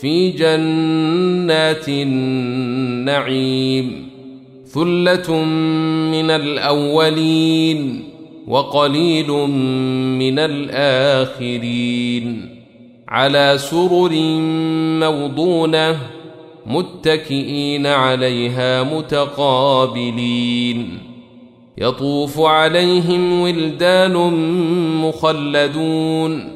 في جنات النعيم ثلة من الأولين وقليل من الآخرين على سرر موضونة متكئين عليها متقابلين يطوف عليهم ولدان مخلدون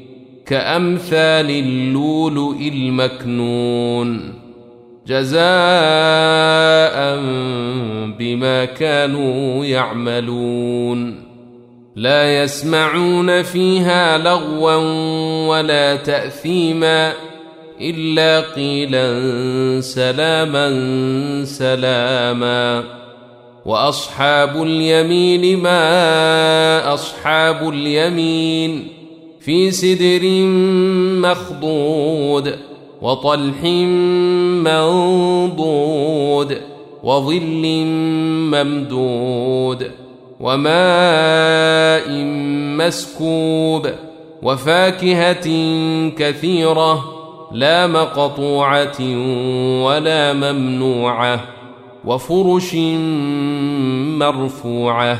كأمثال اللؤلؤ المكنون جزاء بما كانوا يعملون. لا يسمعون فيها لغوا ولا تأثيما إلا قيلا سلاما سلاما. وأصحاب اليمين ما أصحاب اليمين في سدر مخضود وطلح منضود وظل ممدود وماء مسكوب وفاكهة كثيرة لا مقطوعة ولا ممنوعة وفرش مرفوعة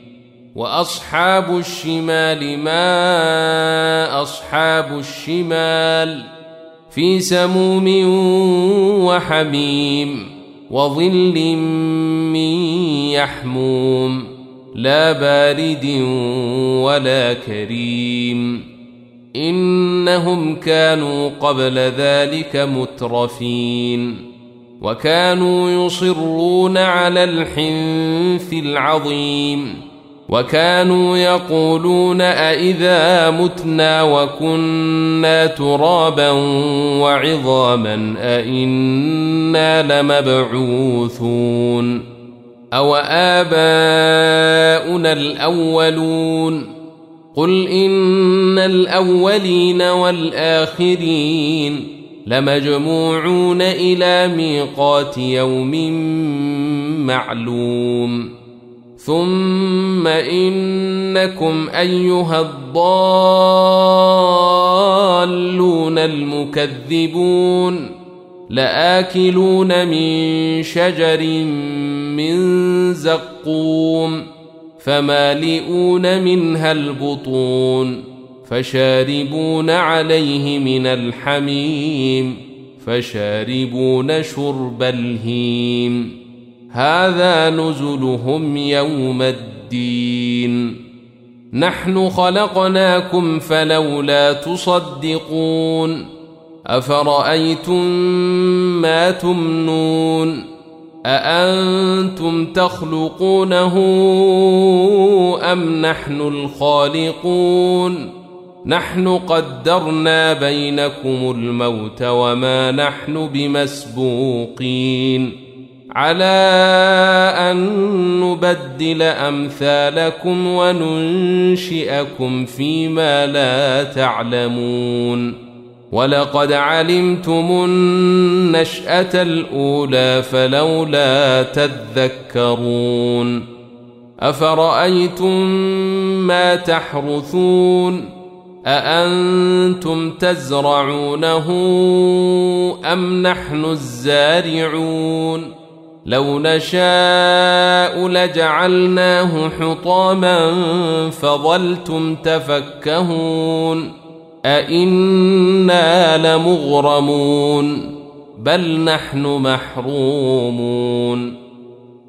وأصحاب الشمال ما أصحاب الشمال في سموم وحميم وظل من يحموم لا بارد ولا كريم إنهم كانوا قبل ذلك مترفين وكانوا يصرون على الحنث العظيم وكانوا يقولون أإذا متنا وكنا ترابا وعظاما أإنا لمبعوثون أو آباؤنا الأولون قل إن الأولين والآخرين لمجموعون إلى ميقات يوم معلوم ثم انكم ايها الضالون المكذبون لاكلون من شجر من زقوم فمالئون منها البطون فشاربون عليه من الحميم فشاربون شرب الهيم هذا نزلهم يوم الدين. نحن خلقناكم فلولا تصدقون. أفرأيتم ما تمنون؟ أأنتم تخلقونه أم نحن الخالقون؟ نحن قدرنا بينكم الموت وما نحن بمسبوقين. على أن نبدل أمثالكم وننشئكم فيما لا تعلمون. ولقد علمتم النشأة الأولى فلولا تذكرون. أفرأيتم ما تحرثون؟ أأنتم تزرعونه أم نحن الزارعون؟ لو نشاء لجعلناه حطاما فظلتم تفكهون أئنا لمغرمون بل نحن محرومون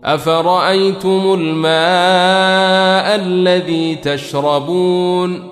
أفرأيتم الماء الذي تشربون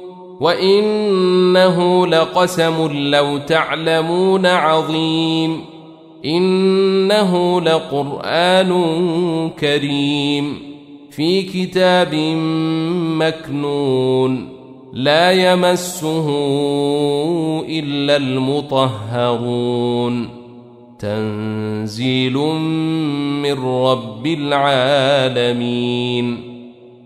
وانه لقسم لو تعلمون عظيم انه لقران كريم في كتاب مكنون لا يمسه الا المطهرون تنزيل من رب العالمين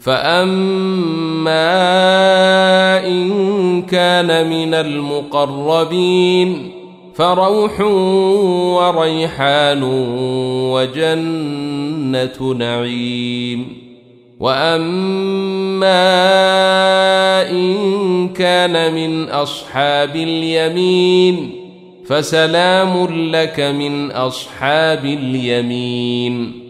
فاما ان كان من المقربين فروح وريحان وجنه نعيم واما ان كان من اصحاب اليمين فسلام لك من اصحاب اليمين